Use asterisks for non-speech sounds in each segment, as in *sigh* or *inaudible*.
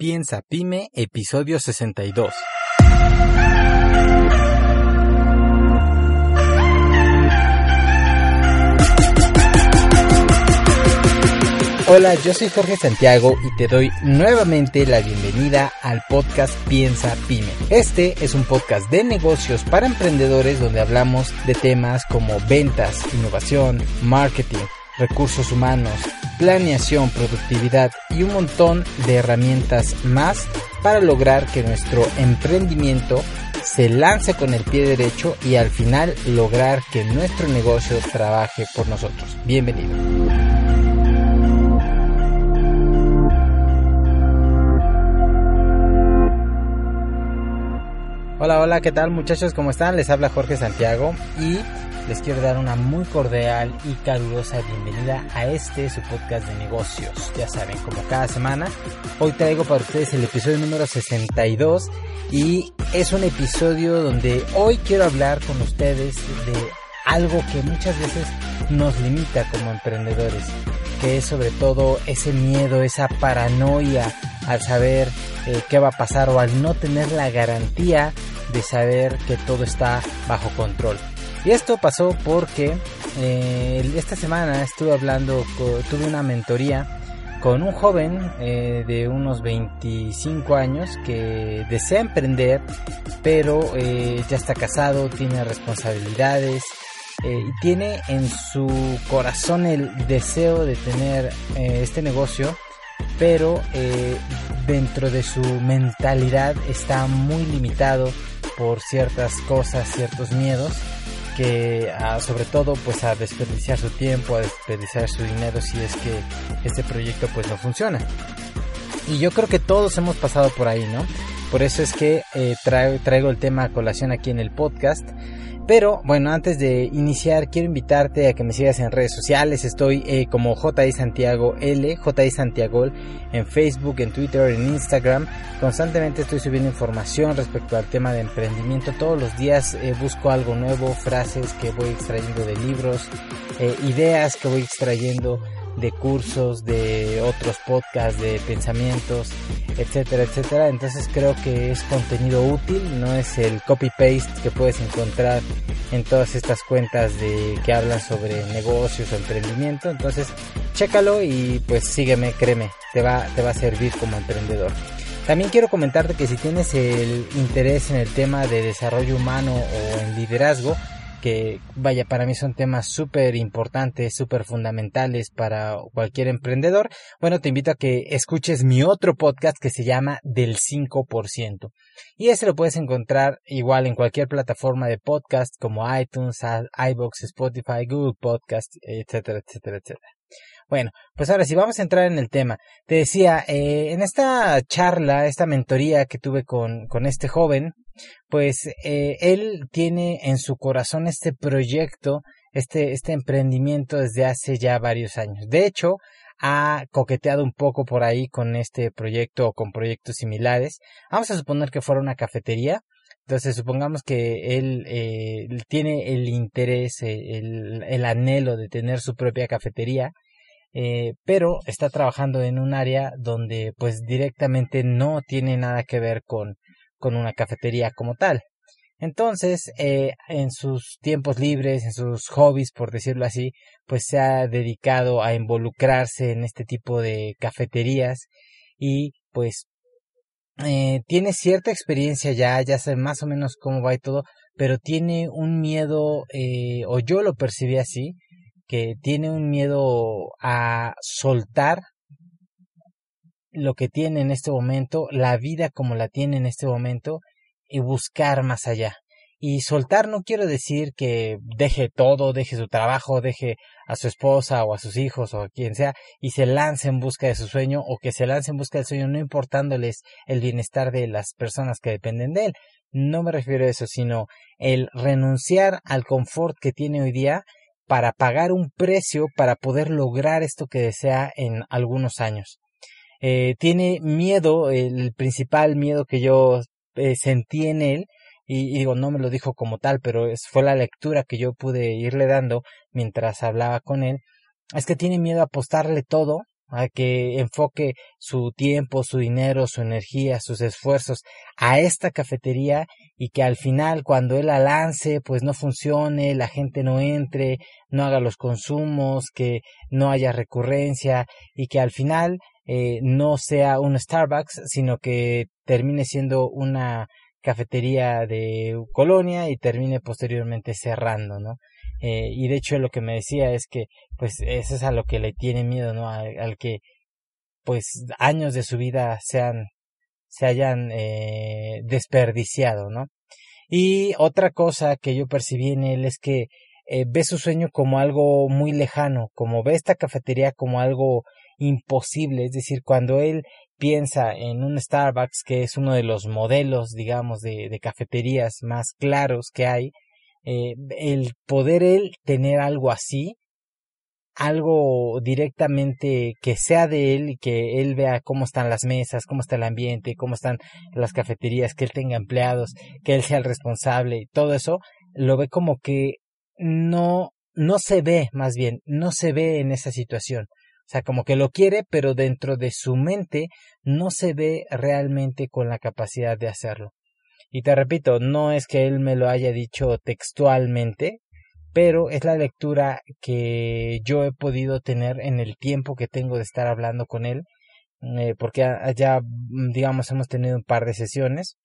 Piensa Pyme, episodio 62. Hola, yo soy Jorge Santiago y te doy nuevamente la bienvenida al podcast Piensa Pyme. Este es un podcast de negocios para emprendedores donde hablamos de temas como ventas, innovación, marketing, recursos humanos, planeación, productividad y un montón de herramientas más para lograr que nuestro emprendimiento se lance con el pie derecho y al final lograr que nuestro negocio trabaje por nosotros. Bienvenido. Hola, hola, ¿qué tal muchachos? ¿Cómo están? Les habla Jorge Santiago y les quiero dar una muy cordial y calurosa bienvenida a este su podcast de negocios. Ya saben, como cada semana, hoy traigo para ustedes el episodio número 62 y es un episodio donde hoy quiero hablar con ustedes de algo que muchas veces nos limita como emprendedores, que es sobre todo ese miedo, esa paranoia al saber eh, qué va a pasar o al no tener la garantía de saber que todo está bajo control. Y esto pasó porque eh, esta semana estuve hablando, tuve una mentoría con un joven eh, de unos 25 años que desea emprender, pero eh, ya está casado, tiene responsabilidades y tiene en su corazón el deseo de tener este negocio, pero dentro de su mentalidad está muy limitado por ciertas cosas, ciertos miedos que sobre todo pues a desperdiciar su tiempo, a desperdiciar su dinero si es que este proyecto pues no funciona. Y yo creo que todos hemos pasado por ahí, ¿no? Por eso es que eh, traigo el tema a colación aquí en el podcast pero bueno, antes de iniciar, quiero invitarte a que me sigas en redes sociales. Estoy eh, como JI Santiago L, JI Santiago en Facebook, en Twitter, en Instagram. Constantemente estoy subiendo información respecto al tema de emprendimiento. Todos los días eh, busco algo nuevo, frases que voy extrayendo de libros, eh, ideas que voy extrayendo de cursos, de otros podcasts, de pensamientos, etcétera, etcétera. Entonces creo que es contenido útil, no es el copy-paste que puedes encontrar en todas estas cuentas de que hablan sobre negocios o emprendimiento. Entonces, chécalo y pues sígueme, créeme, te va, te va a servir como emprendedor. También quiero comentarte que si tienes el interés en el tema de desarrollo humano o en liderazgo, que vaya, para mí son temas súper importantes, súper fundamentales para cualquier emprendedor, bueno, te invito a que escuches mi otro podcast que se llama Del 5%. Y ese lo puedes encontrar igual en cualquier plataforma de podcast como iTunes, iBox, Spotify, Google Podcast, etcétera, etcétera, etcétera. Bueno, pues ahora sí, vamos a entrar en el tema. Te decía, eh, en esta charla, esta mentoría que tuve con, con este joven, pues eh, él tiene en su corazón este proyecto, este, este emprendimiento desde hace ya varios años. De hecho, ha coqueteado un poco por ahí con este proyecto o con proyectos similares. Vamos a suponer que fuera una cafetería. Entonces supongamos que él eh, tiene el interés, el, el, anhelo de tener su propia cafetería eh, pero está trabajando en un área donde pues directamente no tiene nada que ver con, con una cafetería como tal. Entonces, eh, en sus tiempos libres, en sus hobbies, por decirlo así, pues se ha dedicado a involucrarse en este tipo de cafeterías y pues eh, tiene cierta experiencia ya, ya sabe más o menos cómo va y todo, pero tiene un miedo, eh, o yo lo percibí así, que tiene un miedo a soltar lo que tiene en este momento, la vida como la tiene en este momento y buscar más allá. Y soltar no quiero decir que deje todo, deje su trabajo, deje a su esposa o a sus hijos o a quien sea y se lance en busca de su sueño o que se lance en busca del sueño no importándoles el bienestar de las personas que dependen de él. No me refiero a eso, sino el renunciar al confort que tiene hoy día para pagar un precio para poder lograr esto que desea en algunos años. Eh, tiene miedo, el principal miedo que yo eh, sentí en él, y, digo, no me lo dijo como tal, pero fue la lectura que yo pude irle dando mientras hablaba con él, es que tiene miedo a apostarle todo a que enfoque su tiempo, su dinero, su energía, sus esfuerzos a esta cafetería y que al final cuando él la lance pues no funcione, la gente no entre, no haga los consumos, que no haya recurrencia y que al final eh, no sea un Starbucks, sino que termine siendo una cafetería de colonia y termine posteriormente cerrando, ¿no? Eh, y de hecho lo que me decía es que pues eso es a lo que le tiene miedo, ¿no? Al, que pues años de su vida sean se hayan eh, desperdiciado, ¿no? Y otra cosa que yo percibí en él es que eh, ve su sueño como algo muy lejano, como ve esta cafetería como algo imposible, es decir, cuando él piensa en un Starbucks, que es uno de los modelos, digamos, de, cafeterías más claros que hay, eh, el poder él tener algo así, algo directamente que sea de él y que él vea cómo están las mesas, cómo está el ambiente, cómo están las cafeterías, que él tenga empleados, que él sea el responsable y todo eso, lo ve como que no, no se ve, más bien, no se ve en esa situación. Sea, como que lo quiere, pero dentro de su mente no se ve realmente con la capacidad de hacerlo. Y te repito, no es que él me lo haya dicho textualmente, pero es la lectura que yo he podido tener en el tiempo que tengo de estar hablando con él, eh, porque ya, digamos, hemos tenido un par de sesiones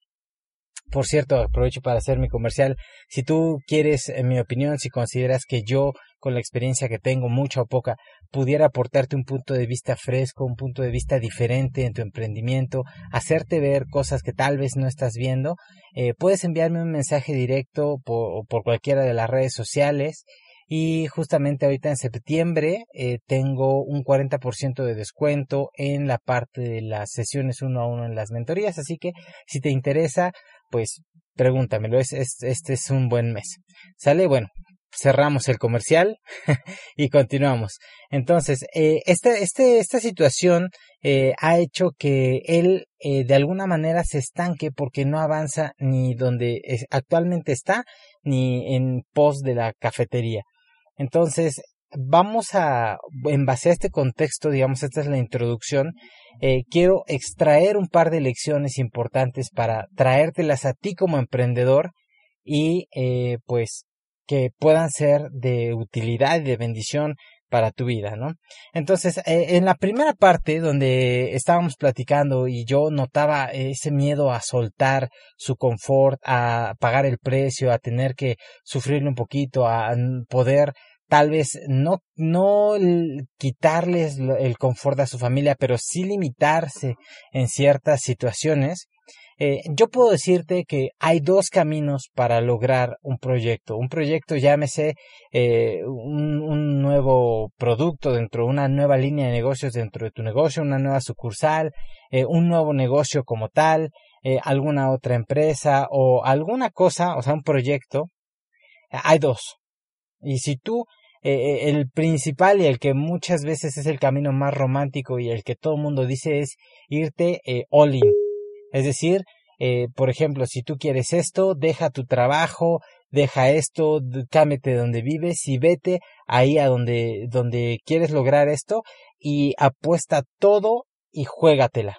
por cierto, aprovecho para hacer mi comercial. Si tú quieres, en mi opinión, si consideras que yo, con la experiencia que tengo, mucha o poca, pudiera aportarte un punto de vista fresco, un punto de vista diferente en tu emprendimiento, hacerte ver cosas que tal vez no estás viendo, eh, puedes enviarme un mensaje directo por, cualquiera de las redes sociales. Y justamente ahorita en septiembre eh, tengo un 40% de descuento en la parte de las sesiones uno a uno en las mentorías. Así que si te interesa, pues pregúntamelo, es, este es un buen mes. ¿Sale? Bueno, cerramos el comercial *laughs* y continuamos. Entonces, eh, este, este, esta situación eh, ha hecho que él eh, de alguna manera se estanque porque no avanza ni donde actualmente está ni en pos de la cafetería. Entonces, vamos a, en base a este contexto, digamos, esta es la introducción, eh, quiero extraer un par de lecciones importantes para traértelas a ti como emprendedor y eh, pues que puedan ser de utilidad y de bendición para tu vida, ¿no? Entonces, eh, en la primera parte donde estábamos platicando y yo notaba ese miedo a soltar su confort, a pagar el precio, a tener que sufrirlo un poquito, a poder tal vez no, no quitarles el confort a su familia, pero sí limitarse en ciertas situaciones, eh, yo puedo decirte que hay dos caminos para lograr un proyecto. Un proyecto, llámese eh, un, un, nuevo producto dentro de una nueva línea de negocios dentro de tu negocio, una nueva sucursal, eh, un nuevo negocio como tal, alguna otra empresa o alguna cosa, o sea, un proyecto. Hay dos. Y si tú eh, eh, el principal y el que muchas veces es el camino más romántico y el que todo el mundo dice es irte eh, all in. Es decir, eh, por ejemplo, si tú quieres esto, deja tu trabajo, deja esto, cámete donde vives y vete ahí a donde, donde quieres lograr esto y apuesta todo y juégatela.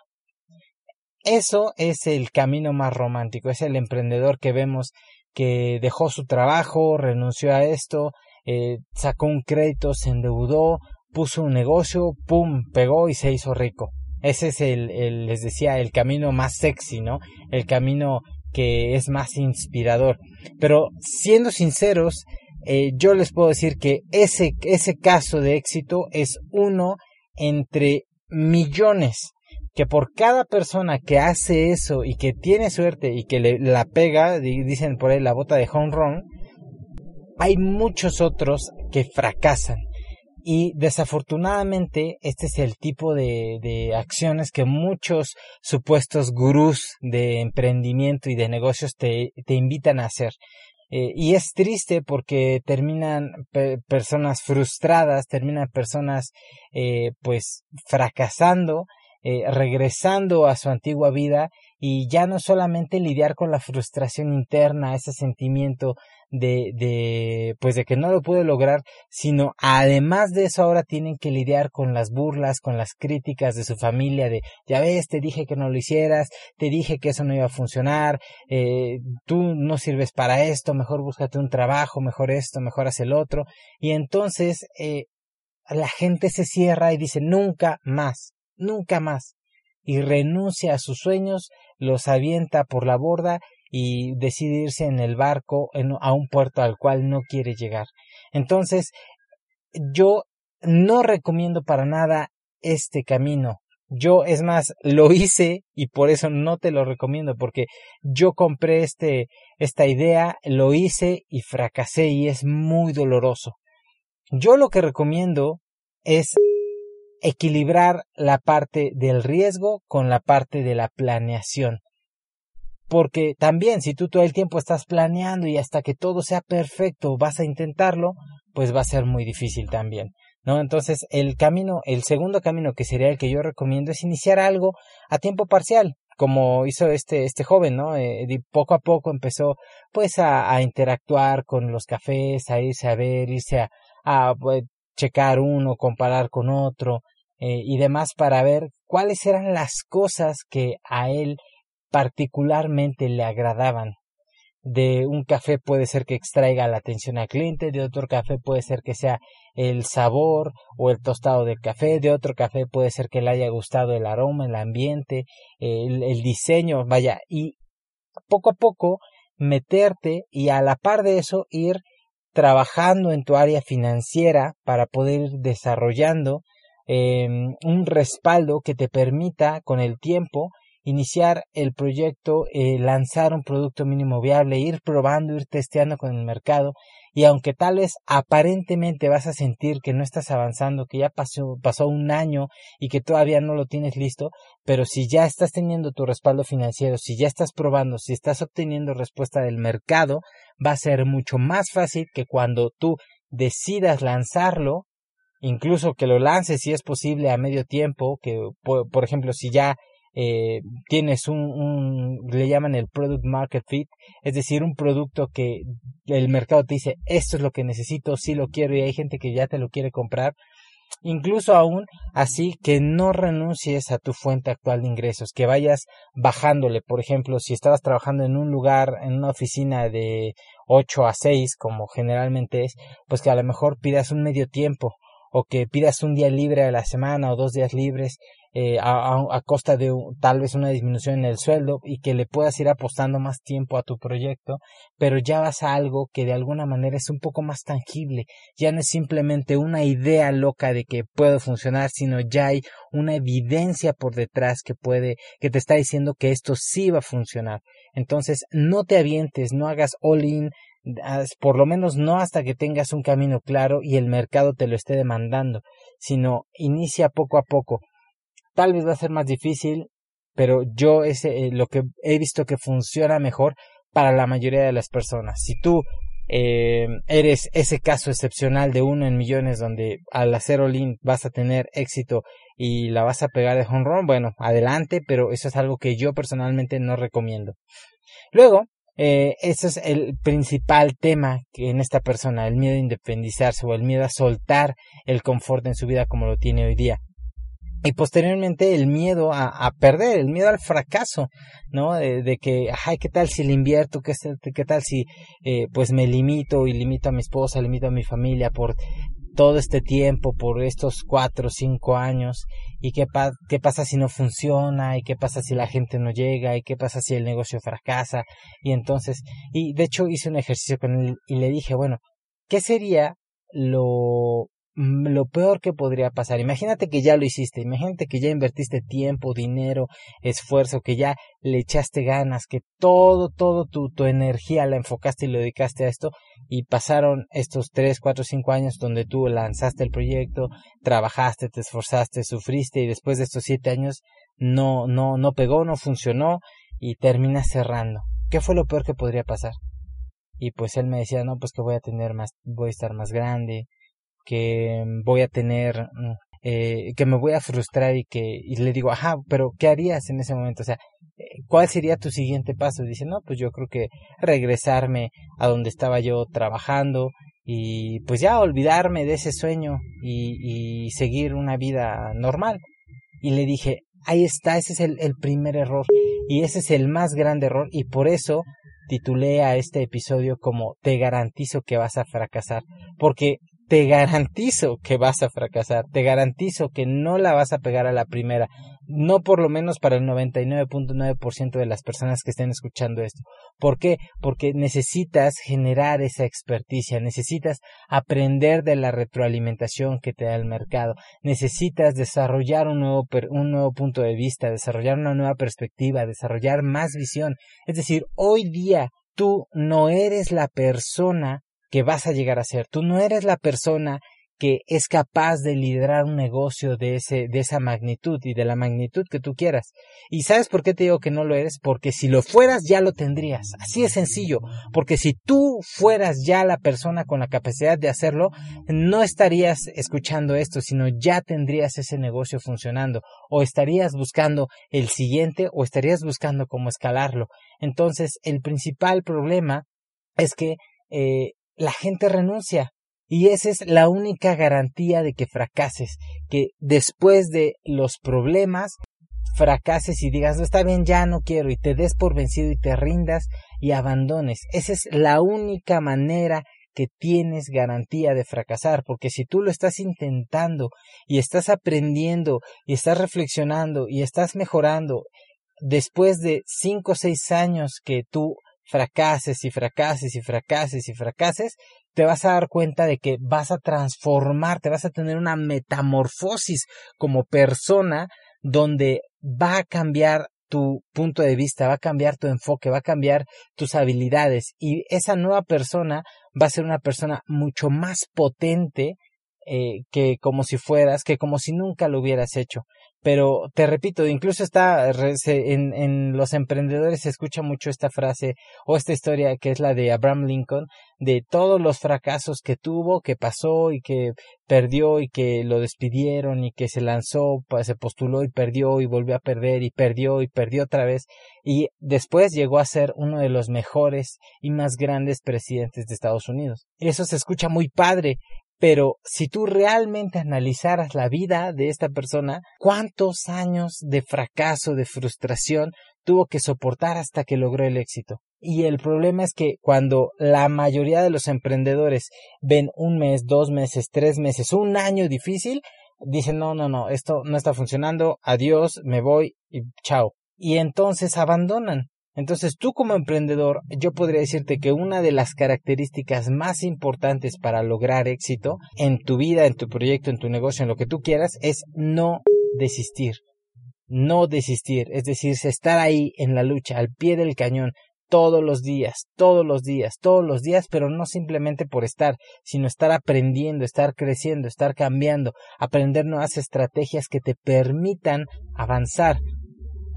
Eso es el camino más romántico, es el emprendedor que vemos que dejó su trabajo, renunció a esto, eh, sacó un crédito, se endeudó, puso un negocio, pum, pegó y se hizo rico. Ese es el, les decía, el camino más sexy, ¿no? El camino que es más inspirador. Pero siendo sinceros, eh, yo les puedo decir que ese, ese caso de éxito es uno entre millones que por cada persona que hace eso y que tiene suerte y que le, la pega, dicen por ahí la bota de home run, hay muchos otros que fracasan. Y desafortunadamente este es el tipo de, de, acciones que muchos supuestos gurús de emprendimiento y de negocios te, te invitan a hacer. Eh, y es triste porque terminan personas frustradas, terminan personas eh, pues fracasando, eh, regresando a su antigua vida y ya no solamente lidiar con la frustración interna, ese sentimiento de, de, pues de que no lo pude lograr, sino además de eso ahora tienen que lidiar con las burlas, con las críticas de su familia, de, ya ves, te dije que no lo hicieras, te dije que eso no iba a funcionar, eh, tú no sirves para esto, mejor búscate un trabajo, mejor esto, mejor haz el otro, y entonces, eh, la gente se cierra y dice nunca más, nunca más, y renuncia a sus sueños, los avienta por la borda y decide irse en el barco a un puerto al cual no quiere llegar. Entonces, yo no recomiendo para nada este camino. Yo, es más, lo hice y por eso no te lo recomiendo, porque yo compré este, esta idea, lo hice y fracasé y es muy doloroso. Yo lo que recomiendo es equilibrar la parte del riesgo con la parte de la planeación. Porque también si tú todo el tiempo estás planeando y hasta que todo sea perfecto vas a intentarlo, pues va a ser muy difícil también. ¿No? Entonces, el camino, el segundo camino que sería el que yo recomiendo es iniciar algo a tiempo parcial, como hizo este, este joven, ¿no? Eh, poco a poco empezó, pues, a, interactuar con los cafés, a irse a ver, irse a, a pues, checar uno, comparar con otro, eh, y demás para ver cuáles eran las cosas que a él particularmente le agradaban. De un café puede ser que extraiga la atención al cliente, de otro café puede ser que sea el sabor o el tostado del café, de otro café puede ser que le haya gustado el aroma, el ambiente, el, el diseño, vaya, y poco a poco meterte y a la par de eso ir trabajando en tu área financiera para poder ir desarrollando eh, un respaldo que te permita con el tiempo iniciar el proyecto, eh, lanzar un producto mínimo viable, ir probando, ir testeando con el mercado y aunque tal vez aparentemente vas a sentir que no estás avanzando, que ya pasó, pasó un año y que todavía no lo tienes listo, pero si ya estás teniendo tu respaldo financiero, si ya estás probando, si estás obteniendo respuesta del mercado, va a ser mucho más fácil que cuando tú decidas lanzarlo incluso que lo lances si es posible a medio tiempo, que por, por ejemplo si ya eh, tienes un, un, le llaman el product market fit, es decir, un producto que el mercado te dice, esto es lo que necesito, sí lo quiero y hay gente que ya te lo quiere comprar, incluso aún así que no renuncies a tu fuente actual de ingresos, que vayas bajándole, por ejemplo, si estabas trabajando en un lugar, en una oficina de 8 a 6, como generalmente es, pues que a lo mejor pidas un medio tiempo o que pidas un día libre a la semana o dos días libres eh, a, a, costa de tal vez una disminución en el sueldo y que le puedas ir apostando más tiempo a tu proyecto, pero ya vas a algo que de alguna manera es un poco más tangible, ya no es simplemente una idea loca de que puede funcionar, sino ya hay una evidencia por detrás que puede, que te está diciendo que esto sí va a funcionar. Entonces, no te avientes, no hagas all in, por lo menos no hasta que tengas un camino claro y el mercado te lo esté demandando, sino inicia poco a poco. Tal vez va a ser más difícil, pero yo es eh, lo que he visto que funciona mejor para la mayoría de las personas. Si tú eh, eres ese caso excepcional de uno en millones donde al hacer all vas a tener éxito y la vas a pegar de home run, bueno, adelante, pero eso es algo que yo personalmente no recomiendo. Luego, eh, ese es el principal tema que en esta persona, el miedo a independizarse o el miedo a soltar el confort en su vida como lo tiene hoy día. Y posteriormente el miedo a, a perder, el miedo al fracaso, ¿no? De, de, que, ay, ¿qué tal si le invierto? ¿Qué, qué tal si, eh, pues me limito y limito a mi esposa, limito a mi familia por todo este tiempo, por estos cuatro o cinco años, y qué, pa qué pasa si no funciona, y qué pasa si la gente no llega, y qué pasa si el negocio fracasa, y entonces, y de hecho hice un ejercicio con él y le dije, bueno, ¿qué sería lo lo peor que podría pasar. Imagínate que ya lo hiciste, imagínate que ya invertiste tiempo, dinero, esfuerzo, que ya le echaste ganas, que todo, todo tu, tu energía la enfocaste y lo dedicaste a esto y pasaron estos tres, cuatro, cinco años donde tú lanzaste el proyecto, trabajaste, te esforzaste, sufriste y después de estos siete años no, no, no pegó, no funcionó y terminas cerrando. ¿Qué fue lo peor que podría pasar? Y pues él me decía, no, pues que voy a tener más, voy a estar más grande, que voy a tener, mm, eh, que me voy a frustrar y que y le digo, ajá, pero ¿qué harías en ese momento? O sea, ¿cuál sería tu siguiente paso? Dice, no, pues yo creo que regresarme a donde estaba yo trabajando y pues ya olvidarme de ese sueño y, y seguir una vida normal. Y le dije, ahí está, ese es el, el primer error y ese es el más grande error y por eso titulé a este episodio como Te garantizo que vas a fracasar, porque te garantizo que vas a fracasar, te garantizo que no la vas a pegar a la primera, no por lo menos para el 99.9% de las personas que estén escuchando esto. ¿Por qué? Porque necesitas generar esa experticia, necesitas aprender de la retroalimentación que te da el mercado, necesitas desarrollar un nuevo, un nuevo punto de vista, desarrollar una nueva perspectiva, desarrollar más visión. Es decir, hoy día tú no eres la persona que vas a llegar a ser. Tú no eres la persona que es capaz de liderar un negocio de ese de esa magnitud y de la magnitud que tú quieras. ¿Y sabes por qué te digo que no lo eres? Porque si lo fueras ya lo tendrías. Así de sencillo, porque si tú fueras ya la persona con la capacidad de hacerlo, no estarías escuchando esto, sino ya tendrías ese negocio funcionando o estarías buscando el siguiente o estarías buscando cómo escalarlo. Entonces, el principal problema es que eh, la gente renuncia. Y esa es la única garantía de que fracases, que después de los problemas fracases y digas, no está bien, ya no quiero, y te des por vencido y te rindas y abandones. Esa es la única manera que tienes garantía de fracasar, porque si tú lo estás intentando y estás aprendiendo y estás reflexionando y estás mejorando, después de cinco o seis años que tú fracases y fracases y fracases y fracases, te vas a dar cuenta de que vas a transformar, te vas a tener una metamorfosis como persona donde va a cambiar tu punto de vista, va a cambiar tu enfoque, va a cambiar tus habilidades y esa nueva persona va a ser una persona mucho más potente eh, que como si fueras, que como si nunca lo hubieras hecho. Pero te repito, incluso está en, en los emprendedores se escucha mucho esta frase o esta historia que es la de Abraham Lincoln, de todos los fracasos que tuvo, que pasó y que perdió y que lo despidieron y que se lanzó, se postuló y perdió y volvió a perder y perdió y perdió otra vez y después llegó a ser uno de los mejores y más grandes presidentes de Estados Unidos. Eso se escucha muy padre, pero si tú realmente analizaras la vida de esta persona, cuántos años de fracaso, de frustración tuvo que soportar hasta que logró el éxito. Y el problema es que cuando la mayoría de los emprendedores ven un mes, dos meses, tres meses, un año difícil, dicen no, no, no, esto no está funcionando, adiós, me voy y chao. Y entonces abandonan. Entonces tú como emprendedor, yo podría decirte que una de las características más importantes para lograr éxito en tu vida, en tu proyecto, en tu negocio, en lo que tú quieras, es no desistir. No desistir, es decir, estar ahí en la lucha, al pie del cañón, todos los días, todos los días, todos los días, pero no simplemente por estar, sino estar aprendiendo, estar creciendo, estar cambiando, aprender nuevas estrategias que te permitan avanzar,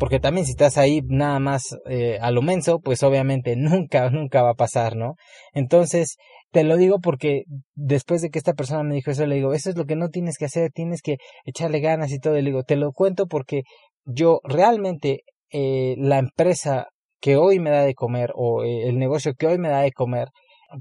porque también si estás ahí nada más eh, a lo menso, pues obviamente *laughs* nunca, nunca va a pasar, ¿no? Entonces, te lo digo porque después de que esta persona me dijo eso, le digo, eso es lo que no tienes que hacer, tienes que echarle ganas y todo. Le digo, te lo cuento porque yo realmente eh, la empresa que hoy me da de comer o eh, el negocio que hoy me da de comer,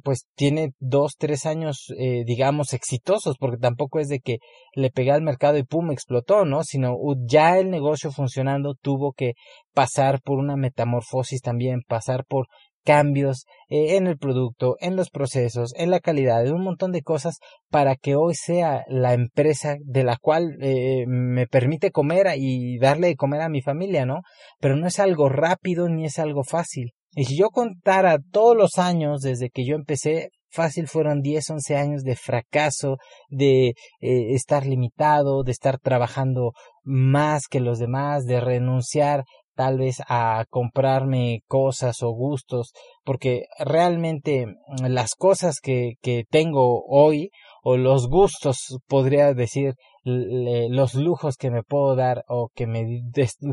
pues tiene dos, tres años, eh, digamos, exitosos, porque tampoco es de que le pegué al mercado y pum, explotó, ¿no? Sino ya el negocio funcionando tuvo que pasar por una metamorfosis también, pasar por cambios eh, en el producto, en los procesos, en la calidad, en un montón de cosas para que hoy sea la empresa de la cual eh, me permite comer y darle de comer a mi familia, ¿no? Pero no es algo rápido ni es algo fácil. Y si yo contara todos los años desde que yo empecé, fácil fueron 10, 11 años de fracaso, de eh, estar limitado, de estar trabajando más que los demás, de renunciar tal vez a comprarme cosas o gustos, porque realmente mm, las cosas que, que tengo hoy o los gustos, podría decir, los lujos que me puedo dar o que me,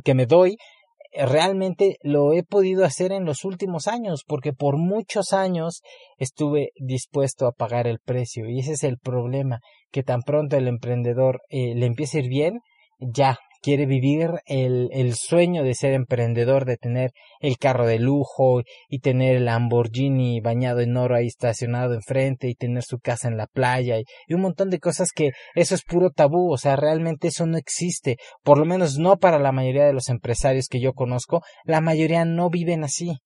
que me doy, realmente lo he podido hacer en los últimos años, porque por muchos años estuve dispuesto a pagar el precio. Y ese es el problema, que tan pronto el emprendedor eh, le empiece a ir bien, ya quiere vivir el, el sueño de ser emprendedor, de tener el carro de lujo y tener el Lamborghini bañado en oro ahí estacionado enfrente y tener su casa en la playa y, y un montón de cosas que eso es puro tabú, o sea, realmente eso no existe, por lo menos no para la mayoría de los empresarios que yo conozco, la mayoría no viven así.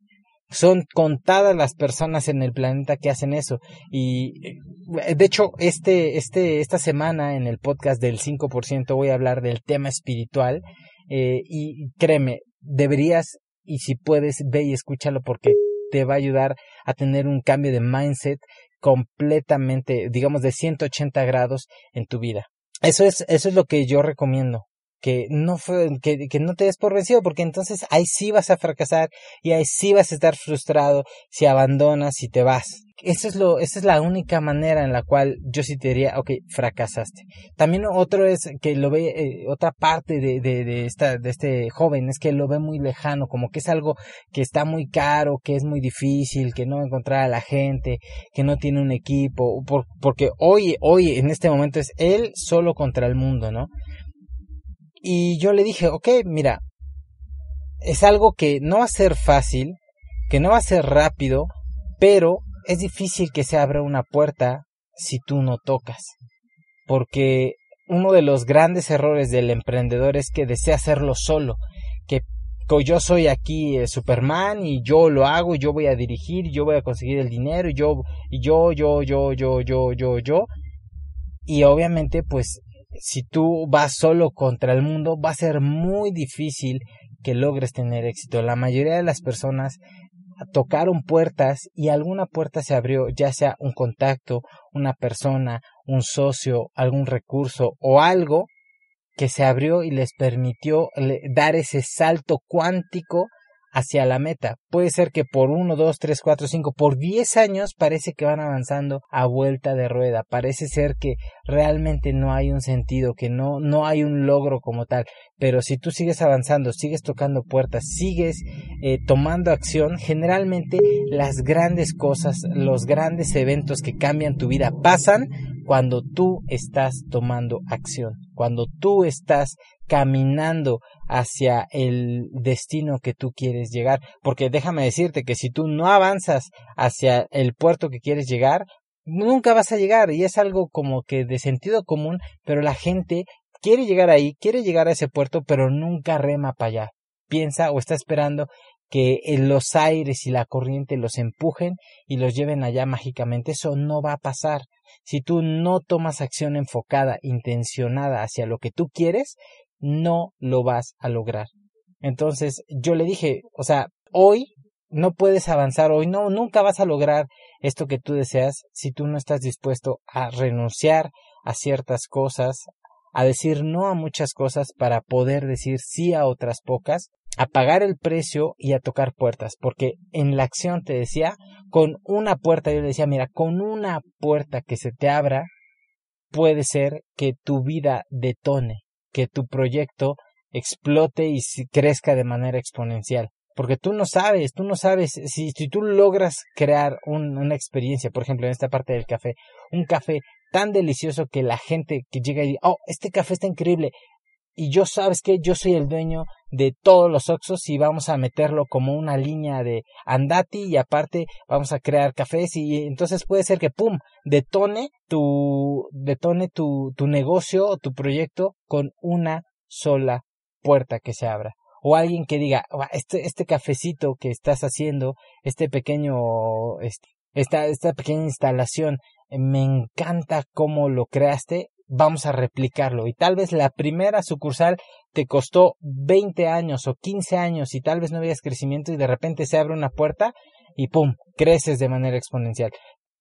Son contadas las personas en el planeta que hacen eso. Y eh, de hecho, este, este, esta semana en el podcast del 5% voy a hablar del tema espiritual. Eh, y créeme, deberías, y si puedes, ve y escúchalo porque te va a ayudar a tener un cambio de mindset completamente, digamos, de 180 grados en tu vida. Eso es, eso es lo que yo recomiendo que no fue, que, que no te des por vencido, porque entonces ahí sí vas a fracasar y ahí sí vas a estar frustrado si abandonas, si te vas. Eso es lo, esa es la única manera en la cual yo sí te diría, ok, fracasaste. También otro es que lo ve, eh, otra parte de, de, de, esta, de este joven es que lo ve muy lejano, como que es algo que está muy caro, que es muy difícil, que no encontrar a la gente, que no tiene un equipo, por, porque hoy, hoy en este momento es él solo contra el mundo, ¿no? Y yo le dije, ok, mira, es algo que no va a ser fácil, que no va a ser rápido, pero es difícil que se abra una puerta si tú no tocas. Porque uno de los grandes errores del emprendedor es que desea hacerlo solo, que yo soy aquí Superman y yo lo hago, yo voy a dirigir, yo voy a conseguir el dinero, y yo, y yo, yo, yo, yo, yo, yo, yo. Y obviamente, pues si tú vas solo contra el mundo, va a ser muy difícil que logres tener éxito. La mayoría de las personas tocaron puertas y alguna puerta se abrió, ya sea un contacto, una persona, un socio, algún recurso o algo que se abrió y les permitió dar ese salto cuántico hacia la meta. Puede ser que por uno, dos, tres, cuatro, cinco, por diez años parece que van avanzando a vuelta de rueda. Parece ser que realmente no hay un sentido, que no, no hay un logro como tal. Pero si tú sigues avanzando, sigues tocando puertas, sigues eh, tomando acción, generalmente las grandes cosas, los grandes eventos que cambian tu vida pasan cuando tú estás tomando acción, cuando tú estás caminando hacia el destino que tú quieres llegar. Porque déjame decirte que si tú no avanzas hacia el puerto que quieres llegar, nunca vas a llegar. Y es algo como que de sentido común, pero la gente quiere llegar ahí, quiere llegar a ese puerto, pero nunca rema para allá. Piensa o está esperando que los aires y la corriente los empujen y los lleven allá mágicamente. Eso no va a pasar. Si tú no tomas acción enfocada, intencionada hacia lo que tú quieres, no lo vas a lograr. Entonces yo le dije, o sea, hoy no puedes avanzar, hoy no, nunca vas a lograr esto que tú deseas si tú no estás dispuesto a renunciar a ciertas cosas, a decir no a muchas cosas para poder decir sí a otras pocas, a pagar el precio y a tocar puertas, porque en la acción te decía, con una puerta, yo le decía, mira, con una puerta que se te abra, puede ser que tu vida detone, que tu proyecto explote y crezca de manera exponencial. Porque tú no sabes, tú no sabes, si, si tú logras crear una experiencia, por ejemplo, en esta parte del café, un café tan delicioso que la gente que llega y dice, oh, este café está increíble, y yo sabes que yo soy el dueño de todos los Oxos y vamos a meterlo como una línea de andati y aparte vamos a crear cafés y entonces puede ser que pum detone tu detone tu, tu negocio o tu proyecto con una sola puerta que se abra. O alguien que diga este este cafecito que estás haciendo este pequeño este, esta esta pequeña instalación me encanta cómo lo creaste vamos a replicarlo. Y tal vez la primera sucursal te costó 20 años o 15 años y tal vez no veas crecimiento y de repente se abre una puerta y ¡pum! creces de manera exponencial.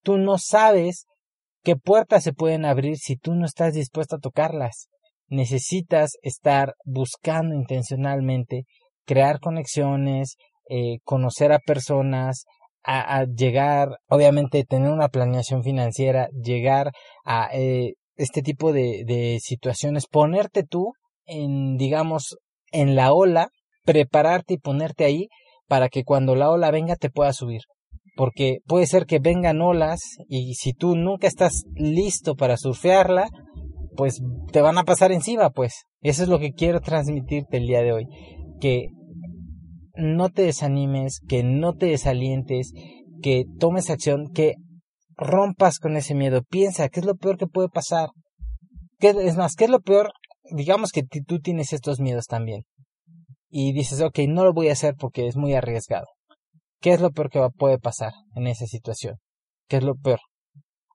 Tú no sabes qué puertas se pueden abrir si tú no estás dispuesto a tocarlas. Necesitas estar buscando intencionalmente, crear conexiones, eh, conocer a personas, a, llegar, obviamente tener una planeación financiera, llegar a eh, este tipo de, situaciones, ponerte tú en, digamos, en la ola, prepararte y ponerte ahí para que cuando la ola venga te pueda subir. Porque puede ser que vengan olas y si tú nunca estás listo para surfearla, pues te van a pasar encima, pues. Eso es lo que quiero transmitirte el día de hoy. Que no te desanimes, que no te desalientes, que tomes acción, que rompas con ese miedo. Piensa, ¿qué es lo peor que puede pasar? ¿Qué, es más, ¿qué es lo peor? Digamos que tú tienes estos miedos también. Y dices, ok, no lo voy a hacer porque es muy arriesgado. ¿Qué es lo peor que puede pasar en esa situación? ¿Qué es lo peor?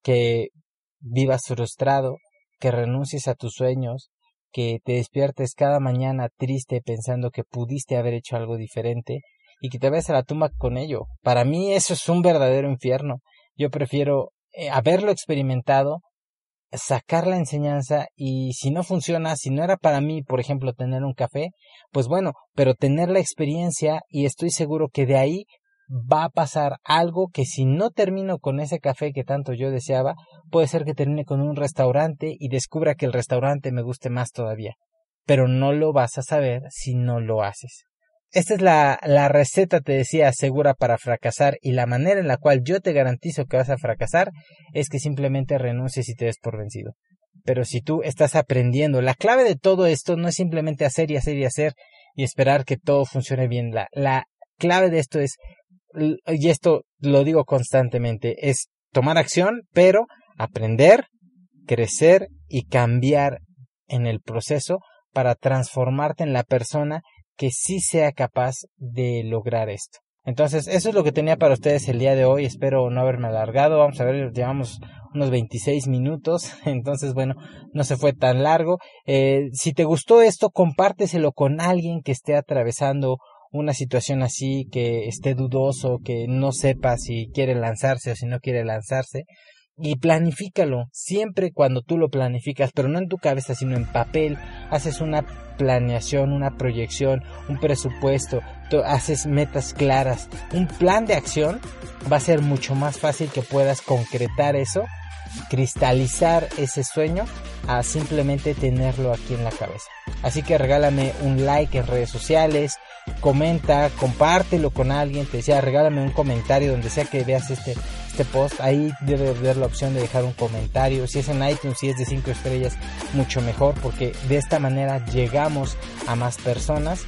Que vivas frustrado, que renuncies a tus sueños, que te despiertes cada mañana triste pensando que pudiste haber hecho algo diferente y que te vayas a la tumba con ello. Para mí eso es un verdadero infierno. Yo prefiero eh, haberlo experimentado, sacar la enseñanza y si no funciona, si no era para mí, por ejemplo, tener un café, pues bueno, pero tener la experiencia y estoy seguro que de ahí va a pasar algo que si no termino con ese café que tanto yo deseaba, puede ser que termine con un restaurante y descubra que el restaurante me guste más todavía. Pero no lo vas a saber si no lo haces. Esta es la, receta, te decía, segura para fracasar y la manera en la cual yo te garantizo que vas a fracasar es que simplemente renuncies y te des por vencido. Pero si tú estás aprendiendo, la clave de todo esto no es simplemente hacer y hacer y hacer y esperar que todo funcione bien. La, la clave de esto es y esto lo digo constantemente, es tomar acción, pero aprender, crecer y cambiar en el proceso para transformarte en la persona que sí sea capaz de lograr esto. Entonces, eso es lo que tenía para ustedes el día de hoy. Espero no haberme alargado. Vamos a ver, llevamos unos 26 minutos. *laughs* Entonces, bueno, no se fue tan largo. Eh, si te gustó esto, compárteselo con alguien que esté atravesando una situación así, que esté dudoso, que no sepa si quiere lanzarse o si no quiere lanzarse. Y planifícalo, siempre cuando tú lo planificas, pero no en tu cabeza, sino en papel, haces una planeación, una proyección, un presupuesto, haces metas claras, un plan de acción, va a ser mucho más fácil que puedas concretar eso, cristalizar ese sueño a simplemente tenerlo aquí en la cabeza. Así que regálame un like en redes sociales, comenta, compártelo con alguien, te decía, regálame un comentario donde sea que veas este, este post, ahí debe haber la opción de dejar un comentario, si es en iTunes, si es de 5 estrellas, mucho mejor, porque de esta manera llegamos a más personas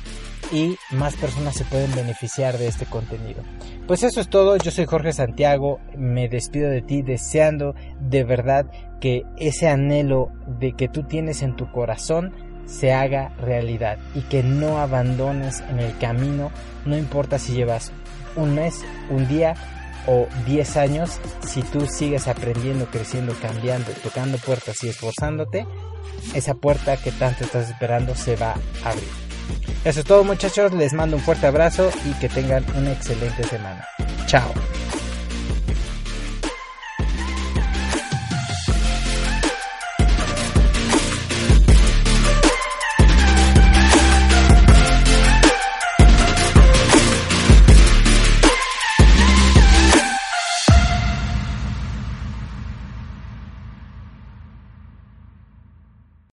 y más personas se pueden beneficiar de este contenido. Pues eso es todo, yo soy Jorge Santiago, me despido de ti deseando de verdad que ese anhelo de que tú tienes en tu corazón se haga realidad y que no abandones en el camino, no importa si llevas un mes, un día o 10 años, si tú sigues aprendiendo, creciendo, cambiando, tocando puertas y esforzándote, esa puerta que tanto estás esperando se va a abrir. Eso es todo muchachos, les mando un fuerte abrazo y que tengan una excelente semana. Chao.